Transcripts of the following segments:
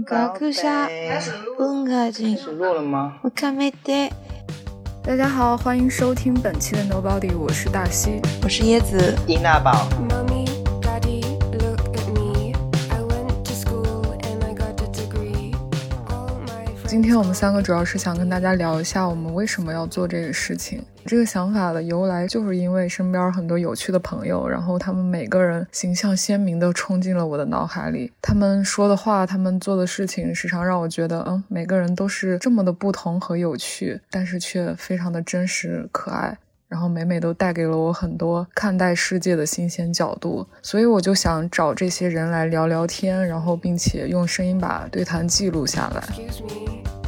学者文化人开始录了吗？我看没得。大家好，欢迎收听本期的 Nobody，我是大西。我是椰子，伊娜宝，Mommy, Daddy, look at me. I went to school and I got a degree. All my friends 今天我们三个主要是想跟大家聊一下我们为什么要做这个事情。这个想法的由来就是因为身边很多有趣的朋友，然后他们每个人形象鲜明地冲进了我的脑海里。他们说的话，他们做的事情，时常让我觉得，嗯，每个人都是这么的不同和有趣，但是却非常的真实可爱。然后每每都带给了我很多看待世界的新鲜角度，所以我就想找这些人来聊聊天，然后并且用声音把对谈记录下来。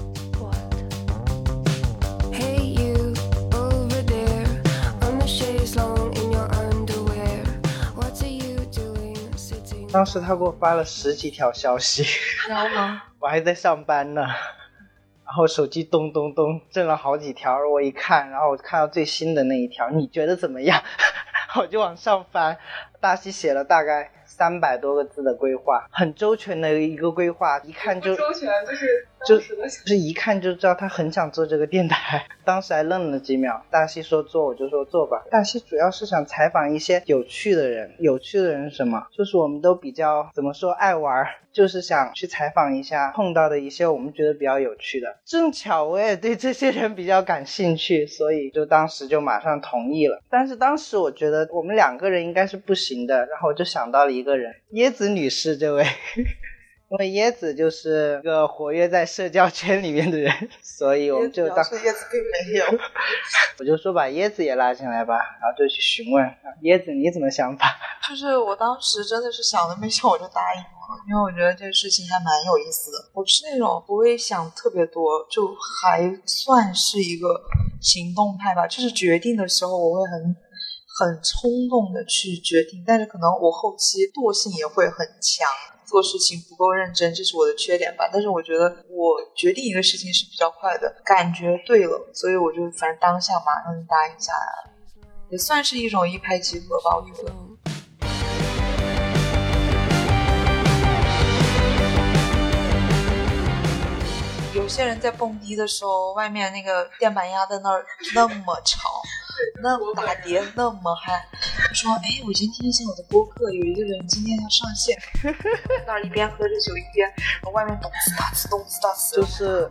当时他给我发了十几条消息，然后呢？我还在上班呢，然后手机咚咚咚震了好几条，我一看，然后我看到最新的那一条，你觉得怎么样？我就往上翻，大西写了大概三百多个字的规划，很周全的一个规划，一看就周全就是就就是一看就知道他很想做这个电台。当时还愣了几秒，大西说做，我就说做吧。大西主要是想采访一些有趣的人，有趣的人是什么？就是我们都比较怎么说爱玩儿，就是想去采访一下碰到的一些我们觉得比较有趣的。正巧我也对这些人比较感兴趣，所以就当时就马上同意了。但是当时我觉得我们两个人应该是不行的，然后我就想到了一个人，椰子女士这位。因为椰子就是一个活跃在社交圈里面的人，所以我们就当椰子并没有。我就说把椰子也拉进来吧，然后就去询问啊椰子你怎么想法？就是我当时真的是想都没想我就答应了，因为我觉得这个事情还蛮有意思的。我是那种不会想特别多，就还算是一个行动派吧。就是决定的时候我会很很冲动的去决定，但是可能我后期惰性也会很强。做事情不够认真，这是我的缺点吧。但是我觉得我决定一个事情是比较快的，感觉对了，所以我就反正当下马上就答应下来了，也算是一种一拍即合吧，我觉得。有些人在蹦迪的时候，外面那个电板压在那儿那么吵，那么打碟那么嗨，说：“哎，我今天听一下我的播客，有一个人今天要上线。”那儿一边喝着酒一边，外面咚呲哒呲咚呲哒呲，就是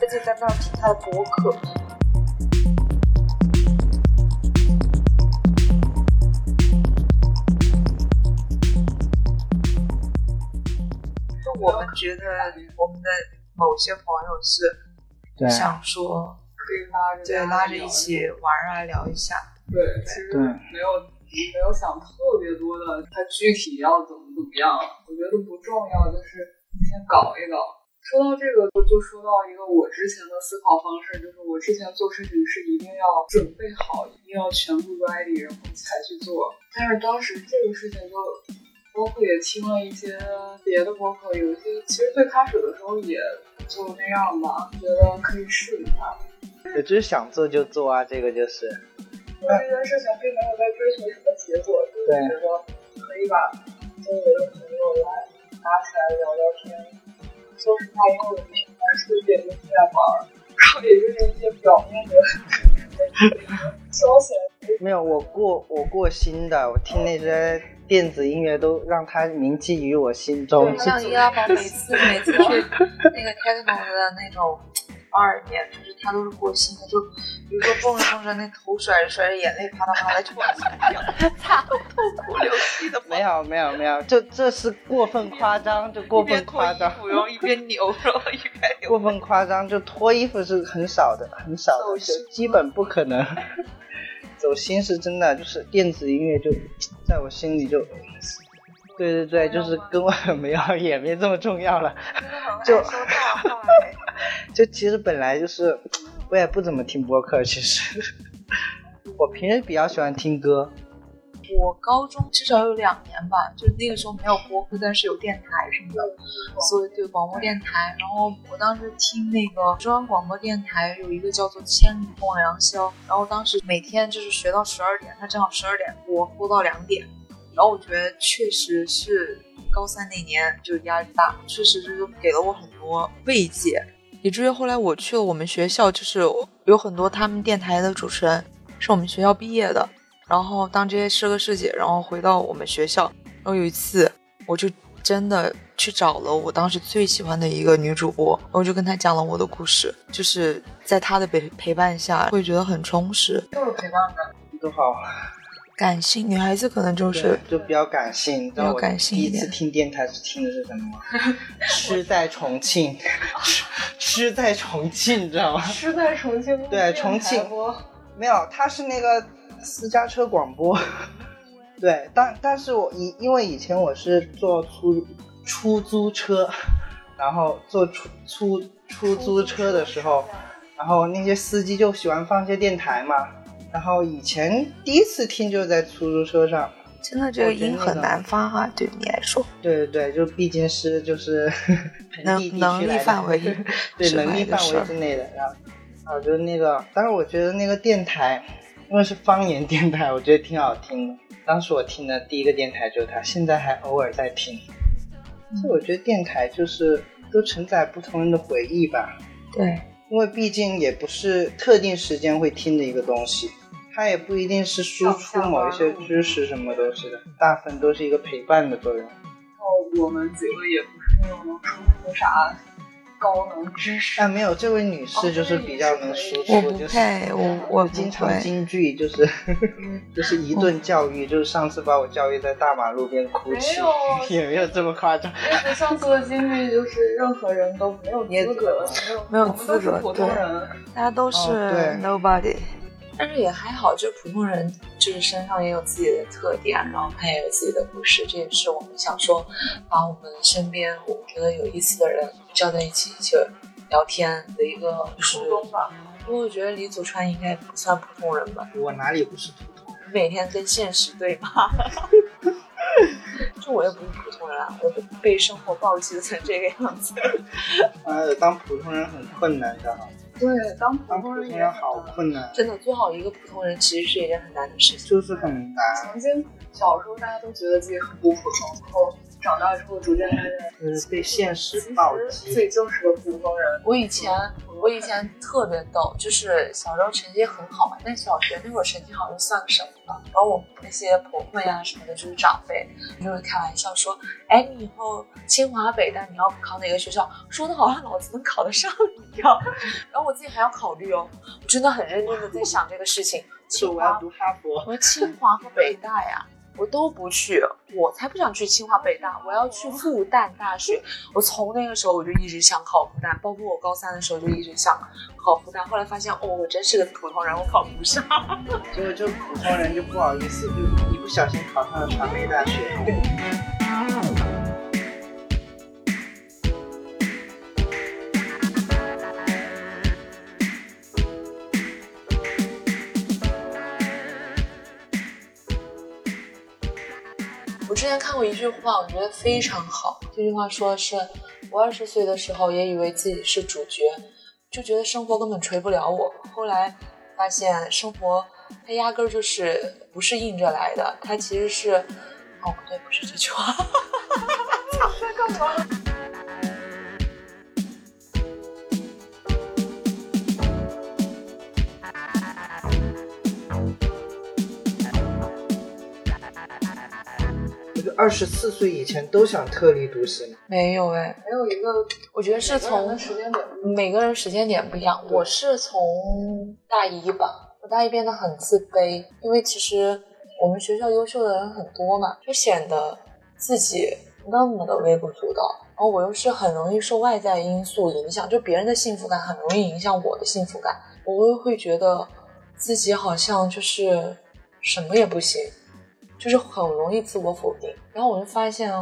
而且在那儿听他的播客。就我们觉得我们的某些朋友是对想说，可以拉着对，拉着一起玩啊，聊一下。对，其实没有没有想特别多的，它具体要怎么怎么样，我觉得不重要，就是先搞一搞。说到这个，我就说到一个我之前的思考方式，就是我之前做事情是一定要准备好，一定要全部 ready，然后才去做。但是当时这个事情就，包括也听了一些别的播客，有一些其实最开始的时候也就那样吧，觉得可以试一下。也就是想做就做啊，这个就是做这件事情并没有在追求什么结果，就是对觉得可以把周围的朋友来拉起来聊聊天。说实话，因为我们平常出去也就是在玩，然后也就是一些表面的消遣。没有我过我过心的，我听那些电子音乐都让它铭记于我心中。像伊拉宝每次每次去那个 techno 的那种里面，就是他都是过心的，就比如说蹦着蹦着，那头甩着甩着，眼泪啪嗒啪嗒 就往下掉，擦都痛哭流涕的。没有没有没有，这这是过分夸张，就过分夸张一边脱衣服，然后一边扭，然后一边扭。过分夸张，就脱衣服是很少的，很少的，就基本不可能。走心是真的，就是电子音乐就在我心里就，对对对，就是跟我没有也没这么重要了。就说大话哎，就其实本来就是，我也不怎么听播客，其实 我平时比较喜欢听歌。我高中至少有两年吧，就是那个时候没有播客，但是有电台什么的，所以对广播电台。然后我当时听那个中央广播电台有一个叫做《千里共良宵》，然后当时每天就是学到十二点，它正好十二点播，播到两点。然后我觉得确实是高三那年就压力大，确实就是给了我很多慰藉，以至于后来我去了我们学校，就是有很多他们电台的主持人是我们学校毕业的，然后当这些师哥师姐，然后回到我们学校，然后有一次我就真的去找了我当时最喜欢的一个女主播，我就跟她讲了我的故事，就是在她的陪陪伴下，会觉得很充实。就是陪伴的。都好，感性女孩子可能就是就比较感性。比较感性一点第一次听电台是听的是什么吗？吃在重庆，吃吃在重庆，你知道吗？吃在重庆对重庆没有，它是那个私家车广播。对，但但是我以因为以前我是坐出出租车，然后坐出出出租车的时候，然后那些司机就喜欢放一些电台嘛。然后以前第一次听就是在出租车上，真的这个音很难发哈、对你来说。对对对，就毕竟是就是盆 能能力范围 对能力范围之内的。然后，然后就是那个，但是我觉得那个电台，因为是方言电台，我觉得挺好听的。当时我听的第一个电台就是它，现在还偶尔在听。所以我觉得电台就是都承载不同人的回忆吧，对，因为毕竟也不是特定时间会听的一个东西。它也不一定是输出某一些知识什么东西的，大部分都是一个陪伴的作用。然后我们几个也不是那种能输出啥高能知识。啊，没有，这位女士就是比较能输出，我不就是配，我我经常会。京剧，就是 就是一顿教育，就是上次把我教育在大马路边哭泣，没 也没有这么夸张。但是上次的经历就是任何人都没有资格，没有没有都是资格普通对人。大家都是 nobody，、但是也还好，就是普通人就是身上也有自己的特点，然后他也有自己的故事，这也是我们想说，把我们身边我们觉得有意思的人叫在一起去聊天的一个初衷吧。因为我觉得李祖川应该不算普通人吧，我哪里不是普通人？每天跟现实对骂。就我也不是普通人啊，我被生活暴击成这个样子。呃，当普通人很困难的，对，当普当普通人也通人好困难，真的，做好一个普通人其实是一件很难的事情。就是很难，曾经小时候大家都觉得自己很不普通，然后长大之后逐渐发现，就是被现实其暴击。己就是个普通人。我以前我以前特别逗，就是小时候成绩很好嘛，但小学那会儿成绩好就算个什么呢？然后我们那些婆婆呀什么的，就是长辈，就会开玩笑说：“哎，你以后清华北大你要考哪个学校？”说的好像老子能考得上一样。然后我自己还要考虑哦，我真的很认真的在想这个事情。清华，说我要读哈佛，我说清华和北大呀。我都不去，我才不想去清华北大，我要去复旦大学。我从那个时候我就一直想考复旦，包括我高三的时候就一直想考复旦。后来发现，哦，我真是个普通人，我考不上。结果就普通人就不好意思，就一不小心考上了传媒大学。之前看过一句话，我觉得非常好。这句话说的是，我二十岁的时候也以为自己是主角，就觉得生活根本锤不了我。后来发现，生活它压根儿就是不是硬着来的，它其实是……哦，不对，不是这句话。在干嘛？二十四岁以前都想特立独行，没有哎，没有一个我觉得是从时间点每个人时间点不一样。我是从大一吧，我大一变得很自卑，因为其实我们学校优秀的人很多嘛，就显得自己那么的微不足道。然后我又是很容易受外在因素影响，就别人的幸福感很容易影响我的幸福感，我又会觉得自己好像就是什么也不行，就是很容易自我否定。然后我就发现，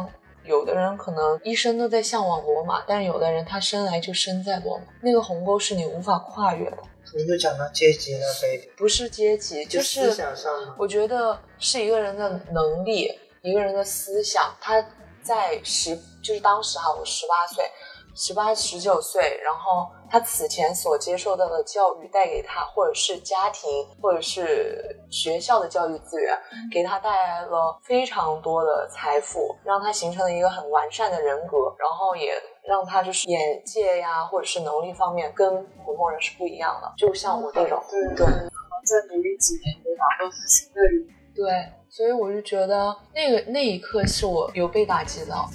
有的人可能一生都在向往罗马，但是有的人他生来就生在罗马，那个鸿沟是你无法跨越的，你就讲到阶级了，baby，不是阶级，就是思是想上嘛。我觉得是一个人的能力，一个人的思想，他在十就是当时哈，我十八岁，十八十九岁，然后他此前所接受到的教育带给他，或者是家庭，或者是学校的教育资源，给他带来了非常多的财富，让他形成了一个很完善的人格，然后也让他就是眼界呀，或者是能力方面跟普通人是不一样的。就像我这种，对对可能再努力几年就达到他现在这个。对，所以我就觉得那个那一刻是我有被打击到。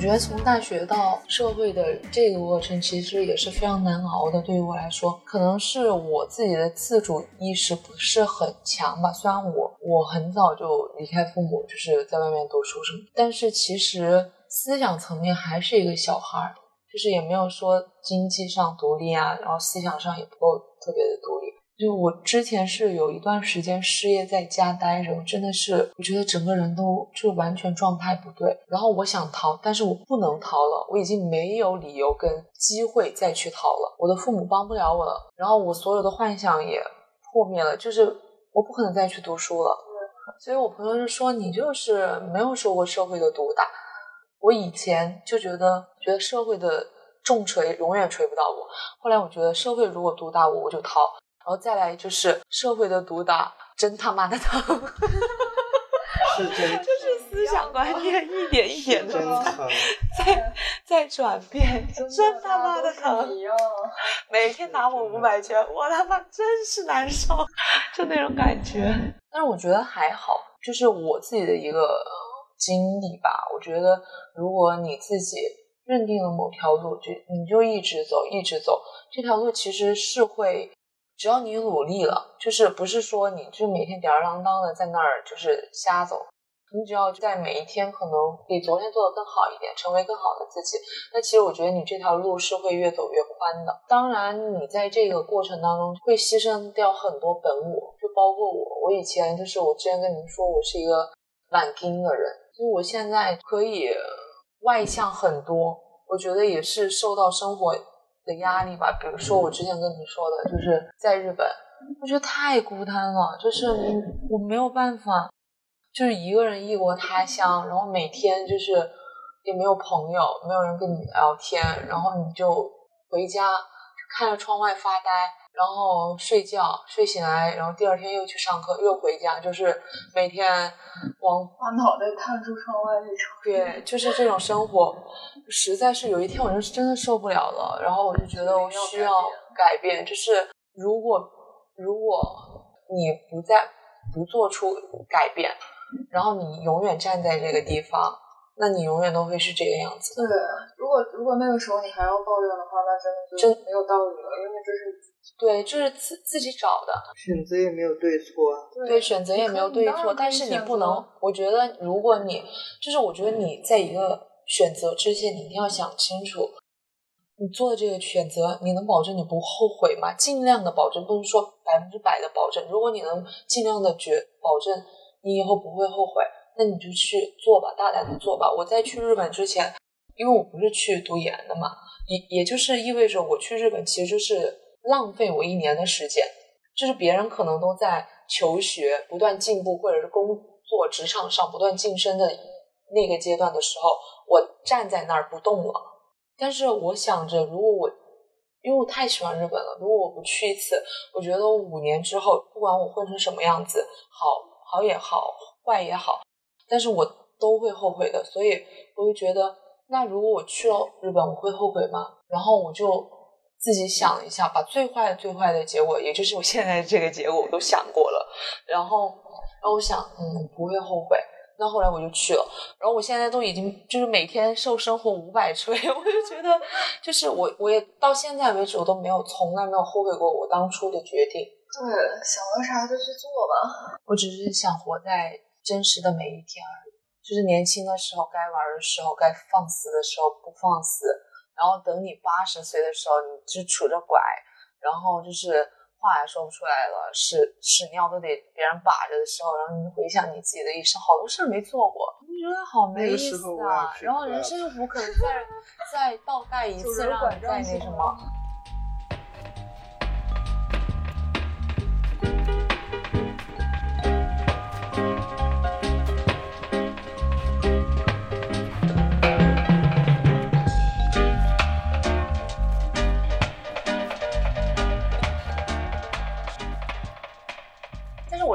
我觉得从大学到社会的这个过程，其实也是非常难熬的。对于我来说，可能是我自己的自主意识不是很强吧。虽然我我很早就离开父母，就是在外面读书什么，但是其实思想层面还是一个小孩，就是也没有说经济上独立啊，然后思想上也不够特别的独立。就我之前是有一段时间失业在家待着，我真的是我觉得整个人都就完全状态不对。然后我想逃，但是我不能逃了，我已经没有理由跟机会再去逃了。我的父母帮不了我了，然后我所有的幻想也破灭了，就是我不可能再去读书了。所以我朋友就说你就是没有受过社会的毒打。我以前就觉得觉得社会的重锤永远锤不到我，后来我觉得社会如果毒打我，我就逃。然后再来就是社会的毒打，真他妈的疼，是真 就是思想观念 一点一点的真疼。在在转变，真他妈的疼。每天打我五百拳，我他妈真是难受，就那种感觉。但是我觉得还好，就是我自己的一个呃经历吧。我觉得如果你自己认定了某条路，就你就一直走，一直走，这条路其实是会，只要你努力了，就是不是说你就每天吊儿郎当的在那儿就是瞎走。你只要在每一天可能比昨天做的更好一点，成为更好的自己，那其实我觉得你这条路是会越走越宽的。当然，你在这个过程当中会牺牲掉很多本我，就包括我。我以前就是我之前跟你们说，我是一个懒金的人，就我现在可以外向很多。我觉得也是受到生活的压力吧。比如说我之前跟你说的，就是在日本，我觉得太孤单了，就是我没有办法。就是一个人异国他乡，然后每天就是也没有朋友，没有人跟你聊天，然后你就回家看着窗外发呆，然后睡觉，睡醒来，然后第二天又去上课，又回家，就是每天往把脑袋探出窗外那种。对，就是这种生活，实在是有一天我就真的受不了了，然后我就觉得我需要改变，就是如果如果你不再不做出改变。然后你永远站在这个地方，那你永远都会是这个样子。对，如果如果那个时候你还要抱怨的话，那真的就真没有道理了，因为这是对，就是自自己找的，选择也没有对错啊。对，选择也没有对错，但是你不能，我觉得如果你就是我觉得你在一个选择之前，你一定要想清楚，你做的这个选择，你能保证你不后悔吗？尽量的保证，不能说百分之百的保证。如果你能尽量的觉保证。你以后不会后悔，那你就去做吧，大胆的做吧。我在去日本之前，因为我不是去读研的嘛，也也就是意味着我去日本其实就是浪费我一年的时间。就是别人可能都在求学、不断进步，或者是工作职场上不断晋升的那个阶段的时候，我站在那儿不动了。但是我想着，如果我因为我太喜欢日本了，如果我不去一次，我觉得我五年之后，不管我混成什么样子，好。好也好，坏也好，但是我都会后悔的，所以我就觉得，那如果我去了日本，我会后悔吗？然后我就自己想了一下，把最坏的、最坏的结果，也就是我现在这个结果，我都想过了。然后，然后我想，嗯，不会后悔。那后来我就去了，然后我现在都已经就是每天受生活五百锤，我就觉得，就是我我也到现在为止，我都没有从来没有后悔过我当初的决定。对，想到啥就去做吧。我只是想活在真实的每一天而已，就是年轻的时候该玩的时候，该放肆的时候不放肆，然后等你八十岁的时候，你就杵着拐，然后就是话也说不出来了，屎屎尿都得别人把着的时候，然后你回想你自己的一生，好多事儿没做过，你觉得好没意思啊。然后人生又不可 能再再倒带一次，让你再那什么。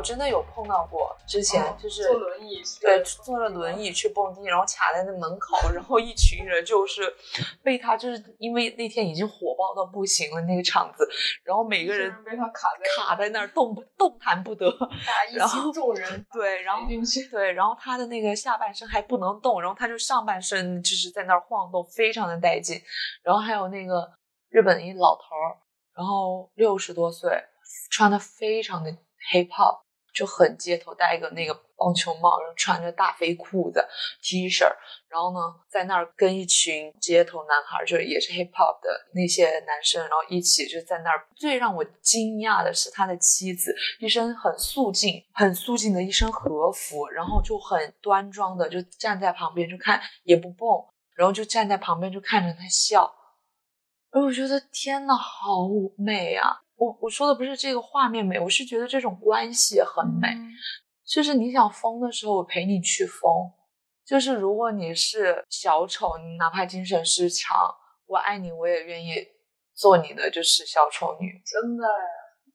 真的有碰到过，之前就是坐轮椅对，坐着轮椅去蹦迪，然后卡在那门口，然后一群人就是被他，就是因为那天已经火爆到不行了那个场子，然后每个人被他卡在卡在那儿动不动弹不得，然后起众人对，然后对，然后他的那个下半身还不能动，然后他就上半身就是在那儿晃动，非常的带劲。然后还有那个日本一老头儿，然后六十多岁，穿的非常的 hip hop，就很街头，戴一个那个棒球帽，然后穿着大肥裤子、T 恤，然后呢，在那儿跟一群街头男孩，就是也是 hip hop 的那些男生，然后一起就在那儿。最让我惊讶的是他的妻子，一身很素净、很素净的一身和服，然后就很端庄的就站在旁边，就看也不蹦，然后就站在旁边就看着他笑。哎，我觉得天呐，好美啊！我我说的不是这个画面美，我是觉得这种关系很美。就是你想疯的时候，我陪你去疯。就是如果你是小丑，你哪怕精神失常，我爱你，我也愿意做你的就是小丑女。真的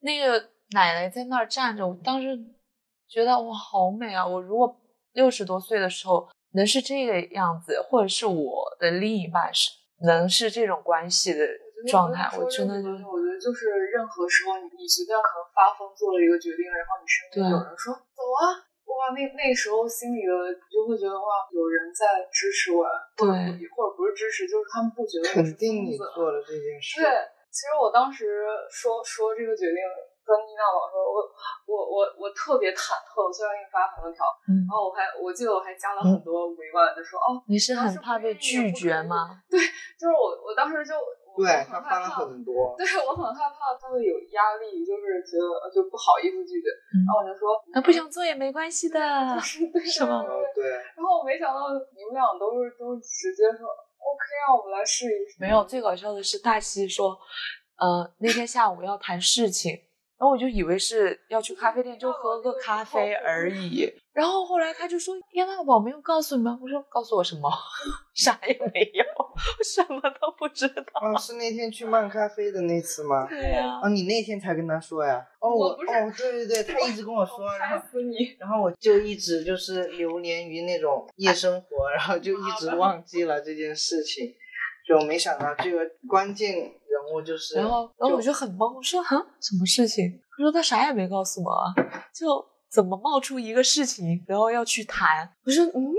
那个奶奶在那儿站着，我当时觉得哇，好美啊！我如果六十多岁的时候能是这个样子，或者是我的另一半是能是这种关系的状态，我真的就我觉得就是任何时候你你随便可能发疯做了一个决定，然后你身边有人说走啊，哇，那那时候心里的你就会觉得哇，有人在支持我，或者对或者不是支持，就是他们不觉得我肯是定你做了这件事。对，其实我当时说说这个决定，跟妮娜老说，我我我我特别忐忑，我虽然给你发很多条，嗯然，后我还我记得我还加了很多委婉的说，哦，你是很怕被拒绝吗？对就是我我当时就我对他发了怕，很 多，对我很害怕他会有压力，就是觉得呃就不好意思拒绝，嗯然后我就说，那不想做也没关系的。是吗哦对，然后我没想到你们俩都是都直接说 OK 啊，我们来试一试。没有，最搞笑的是大西说，呃，那天下午要谈事情，然后我就以为是要去咖啡店，就喝个咖啡而已。然后后来他就说：“燕娜宝没有告诉你吗？”我说：“告诉我什么？啥也没有，我什么都不知道。哦，是那天去漫咖啡的那次吗？对呀、哦，你那天才跟他说呀？哦，我我不是哦，对对对，他一直跟我说，然后！然后我就一直就是流连于那种夜生活，然后就一直忘记了这件事情，就没想到这个关键人物就是，然后，然后我就很懵，我说：“啊，什么事情？”他说：“他啥也没告诉我啊，就怎么冒出一个事情，然后要去谈。”我说：“嗯，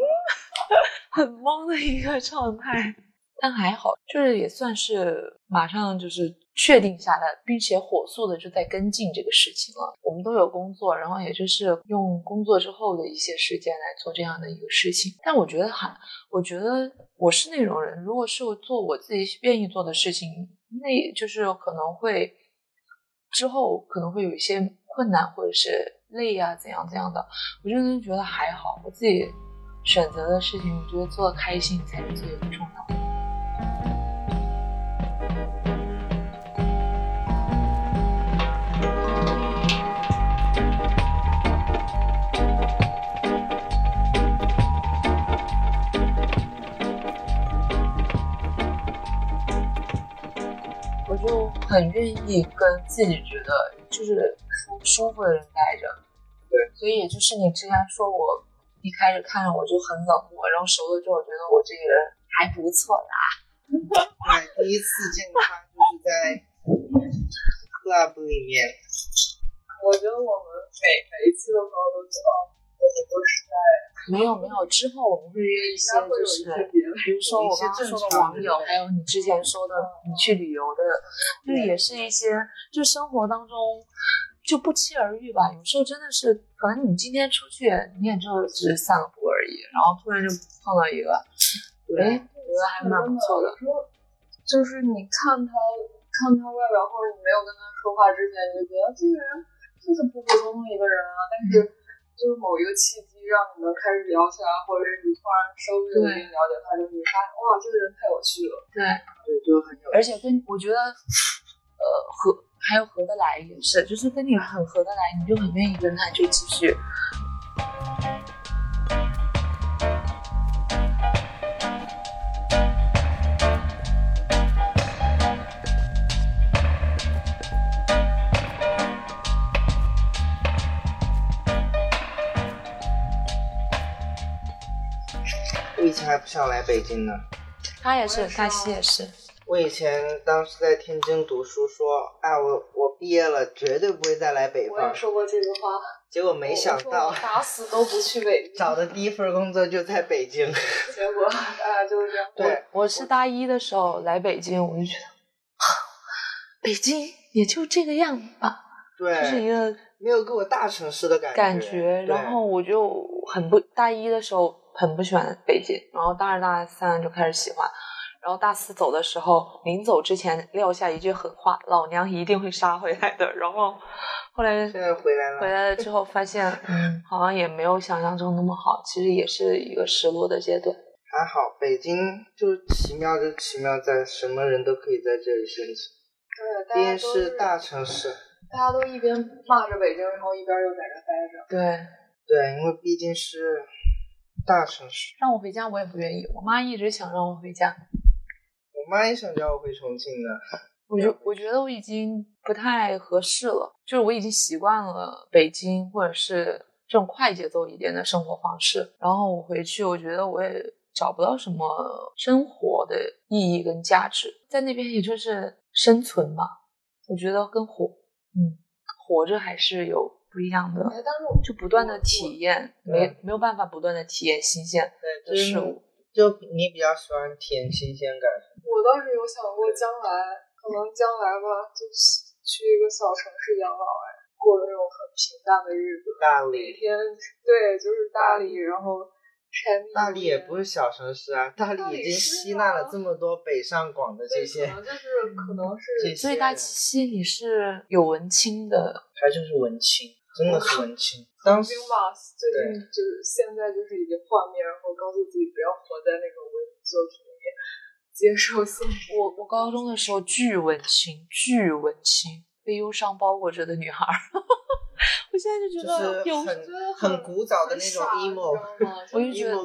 很懵的一个状态。”但还好，就是也算是马上就是确定下来，并且火速的就在跟进这个事情了。我们都有工作，然后也就是用工作之后的一些时间来做这样的一个事情。但我觉得还，我觉得我是那种人，如果是我做我自己愿意做的事情，那就是可能会之后可能会有一些困难或者是累呀、怎样怎样的，我真的觉得还好，我自己选择的事情，我觉得做的开心才是最重要的。很愿意跟自己觉得就是舒舒服的人待着。对，所以也就是你之前说我一开始看着我就很冷漠，然后熟了之后觉得我这个人还不错啦。对，第一次见他就是在 club 里面，我觉得我们每每一次的朋友都知道，都是在没有没有，之后我们会约一些就是。比如说我刚刚说的网友，还有你之前说的你去旅游的，就是也是一些就生活当中就不期而遇吧。有时候真的是，可能你今天出去，你也就只是散个步而已，然后突然就碰到一个，哎，我觉得还蛮不错的。就是你看他看他外表，或者你没有跟他说话之前，你就觉得这个人就是普普通通一个人啊，但是就是某一个契机让你们开始聊起来，或者是你突然稍微有一点了解他，就是你发现哇，这个人太有趣了。对，对，就很有而且跟我觉得，呃，合还有合得来也是，就是跟你很合得来，你就很愿意跟他就继续。想来北京呢。他也是，大西也是。我以前当时在天津读书说，哎，我我毕业了，绝对不会再来北方我也。说过这个话，结果没想到打死都不去北京，找的第一份工作就在北京。结果大家就是这样。对，我是大一的时候来北京，我就觉得，北京也就这个样吧，对，就是一个没有给我大城市的感觉感觉。然后我就很不大一的时候很不喜欢北京，然后大二大三就开始喜欢。然后大四走的时候，临走之前撂下一句狠话：“老娘一定会杀回来的。”然后后来现在回来了，回来了之后，发现 嗯，好像也没有想象中那么好，其实也是一个失落的阶段。还好，北京就奇妙就奇妙在什么人都可以在这里生存，对，大毕竟家都是大城市。大家都一边骂着北京，然后一边又在这待着。对，对，因为毕竟是大城市。让我回家我也不愿意，我妈一直想让我回家。我妈也想叫我回重庆的，我就我觉得我已经不太合适了，就是我已经习惯了北京或者是这种快节奏一点的生活方式，然后我回去，我觉得我也找不到什么生活的意义跟价值，在那边也就是生存吧。我觉得跟活，嗯，活着还是有不一样的，哎，但是我就不断的体验，没没有办法不断的体验新鲜对，就是的事物。就你比较喜欢体验新鲜感。我倒是有想过将来，可能将来吧，就是去一个小城市养老，哎，过那种很平淡的日子，大理，每天对，就是大理，然后柴米油盐。大理也不是小城市啊，大理已经吸纳了啊这么多北上广的这些可，能就是可能是所以大七夕你是有文青的，还就是文青，真的是文青。当时曾经吧，最近就是现在就是已经幻灭，然后告诉自己不要活在那种文艺作品里面，接受现实。我我高中的时候巨文青，巨文青，被忧伤包裹着的女孩儿。我现在就觉得有，很觉得很古早的那种 emo，我就觉得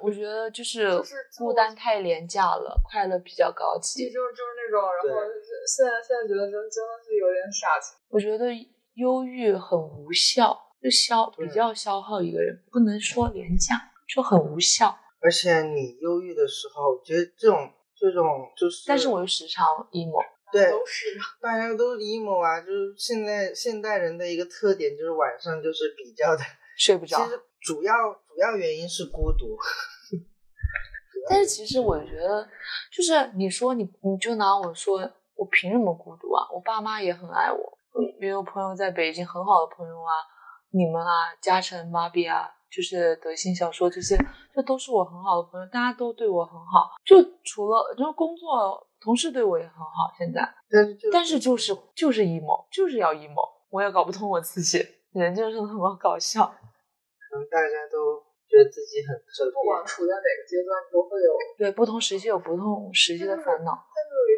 我觉得就是就是孤单太廉价了，快乐比较高级。就是就是那种，然后就是现在现在觉得真真的是有点傻气。我觉得忧郁很无效，就消比较消耗一个人，不能说廉价，就很无效。而且你忧郁的时候，我觉得这种这种就是，但是我又时常 emo，对都是大家都是 emo 啊，就是现在现代人的一个特点就是晚上就是比较的，睡不着。其实主要主要原因是孤独。但是其实我觉得，就是你说你你就拿我说，我凭什么孤独啊？我爸妈也很爱我，也有朋友在北京很好的朋友啊，你们啊，嘉诚、芭比啊，就是德信小说这些，这都是我很好的朋友，大家都对我很好。就除了就工作，同事对我也很好，现在，但是就但是就是就是 emo，就是要 emo，我也搞不通我自己，人就是那么搞笑。可能大家都觉得自己很特不管。处在哪个阶段，你都会有，对，不同时期有不同时期的烦恼。它就有一个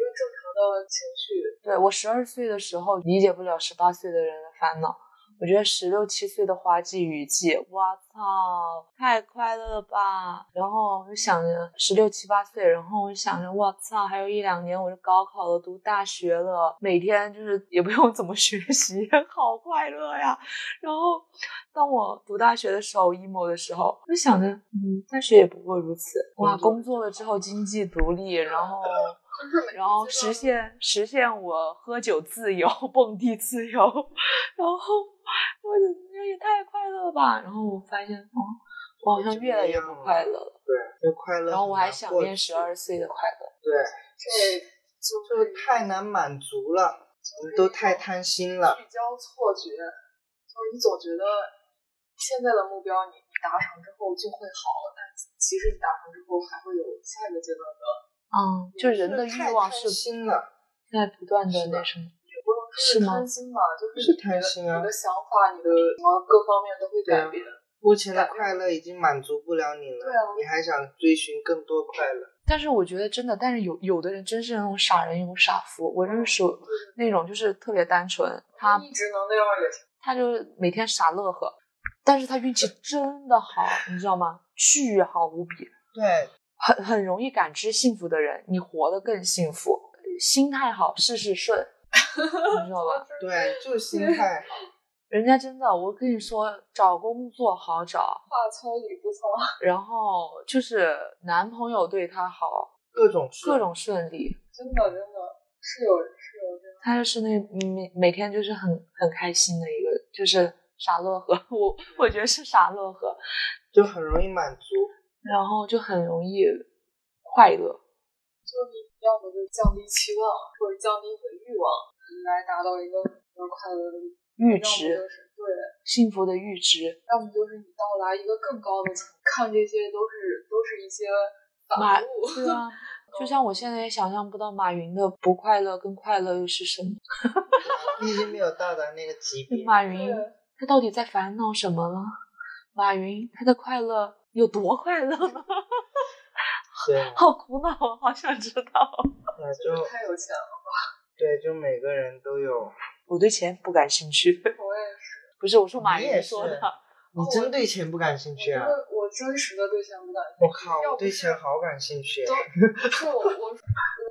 正常的情绪。对我十二岁的时候理解不了十八岁的人的烦恼，我觉得十六七岁的花季雨季，我操，太快乐了吧！然后我就想着十六七八岁，然后我就想着我操，还有一两年我就高考了，读大学了，每天就是也不用怎么学习，好快乐呀！然后当我读大学的时候，emo 的时候，我就想着，嗯，大学也不过如此，哇，工作了之后经济独立，然后。然后实现实现我喝酒自由、蹦迪自由，然后我就那也太快乐了吧！然后我发现，哦，我好像越来越不快乐了。对，这快乐。然后我还想念十。二岁的快乐。对，这就就是太难满足了，我们都太贪心了。聚焦错觉，就是你总觉得现在的目标你你达成之后就会好了，但其实你达成之后还会有下一个阶段的，嗯，就人的欲望是太贪心了。在不断的那什么。是吗贪心吧，就是是贪心啊你的想法、你的什么各方面都会改变。目前的快乐已经满足不了你了，对啊你还想追寻更多快乐？但是我觉得真的，但是有有的人真是那种傻人有傻福。我认识那种就是特别单纯，他一直能那样也行他就是每天傻乐呵，但是他运气真的好，你知道吗？巨好无比。对，很很容易感知幸福的人，你活得更幸福。心态好，事事顺，你知道吧？对，就是心态好。人家真的，我跟你说，找工作好找，话糙理不糙。然后就是男朋友对她好，各种各种顺利。真的真的是有是有这样。他就是那每每天就是很很开心的一个，就是傻乐呵。我我觉得是傻乐呵，就很容易满足。然后就很容易快乐。就你要么就降低期望，或者降低你的欲望，来达到一个比较快乐的阈值，就是对，幸福的阈值。要么就是你到达一个更高的层，看这些都是都是一些马反 物。对啊，就像我现在也想象不到马云的不快乐跟快乐又是什么。你已经没有到达那个级别。马云他到底在烦恼什么了？马云他的快乐有多快乐吗？对，好苦恼，我，好想知道。那就太有钱了吧，对，就每个人都有。我对钱不感兴趣，我也是。不是我说马云说的。你真对钱不感兴趣啊？我我真实的对钱不感兴趣。我靠，我对钱好感兴趣。都 不是我我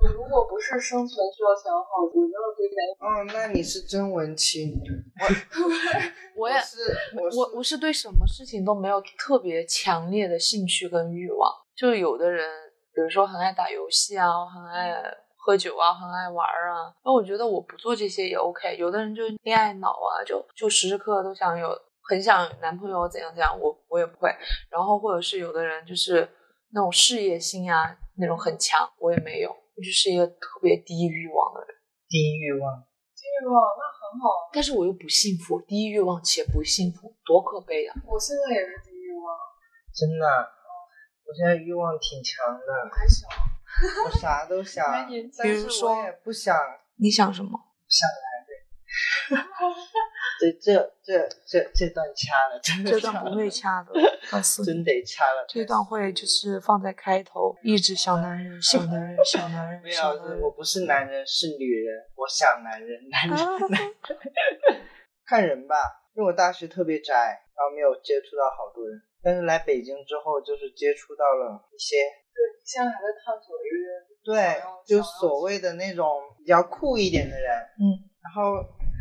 我如果不是生存需要钱的话，我真的对钱哦，那你是真文青。我我也是，我是我我是对什么事情都没有特别强烈的兴趣跟欲望。就有的人，比如说很爱打游戏啊，很爱喝酒啊，很爱玩啊。那我觉得我不做这些也 OK。有的人就恋爱脑啊，就就时时刻刻都想有，很想男朋友怎样怎样，我我也不会。然后或者是有的人就是那种事业心啊，那种很强，我也没有。我就是一个特别低欲望的人，低欲望。低欲望，那很好。但是我又不幸福，低欲望且不幸福，多可悲啊！我现在也是低欲望，真的，我现在欲望挺强的，还小，我啥都想比如说我也不想你想什么？这这这这这段掐了，真的这段掐了不会掐的，告诉真，得掐了。这段会就是放在开头，一直小男人，小男人，小男人，没有，小男人我。不是男人，是女人。我想男人，男人，啊男人。看人吧，因为我大学特别宅，然后没有接触到好多人。但是来北京之后，就是接触到了一些，对，你现在还在探索一个对，就所谓的那种比较酷一点的人。嗯，然后，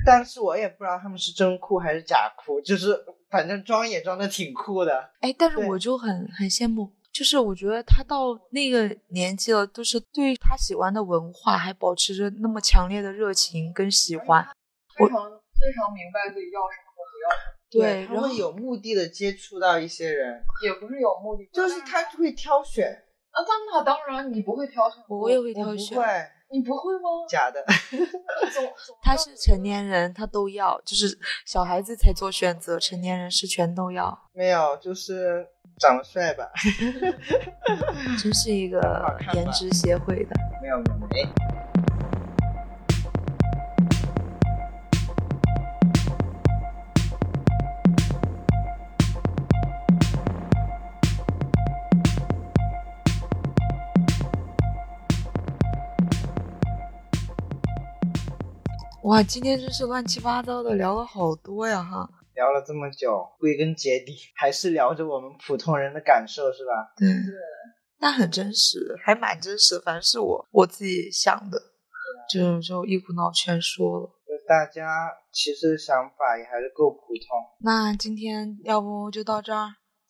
但是我也不知道他们是真酷还是假酷，就是反正装也装的挺酷的。哎，但是我就很很羡慕，就是我觉得他到那个年纪了，都是对他喜欢的文化还保持着那么强烈的热情跟喜欢。非常非常明白自己要什么和不要什么，对，他然后会有目的的接触到一些人，也不是有目的，就是他会挑选。啊，那那当然你不会挑选，我也会我不挑选。会你不会吗？假的。他是成年人，他都要，就是小孩子才做选择，成年人是全都要，没有，就是长得帅吧？真是一个颜值协会的。没有没有哇，今天真是乱七八糟的，聊了好多呀哈。聊了这么久，归根结底还是聊着我们普通人的感受，是吧？对，那很真实，还蛮真实的。反正是我我自己想的，就就一股脑全说了。就大家其实想法也还是够普通，那今天要不就到这儿，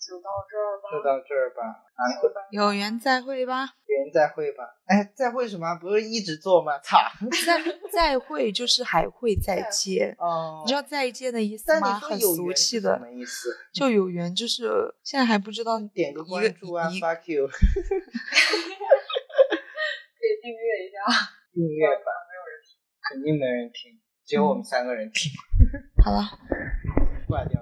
就到这儿吧，就到这儿吧。啊，有缘再会吧。有缘再会吧。哎，再会什么？不是一直做吗？操！再再会就是还会再见，哦你知道再见的意思吗？很有俗气的意思？就有缘，就是现在还不知道点个关注啊，fuck you，可以订阅一下，订阅吧，没有人听。肯定没人听，只有我们三个人听。好了，挂掉，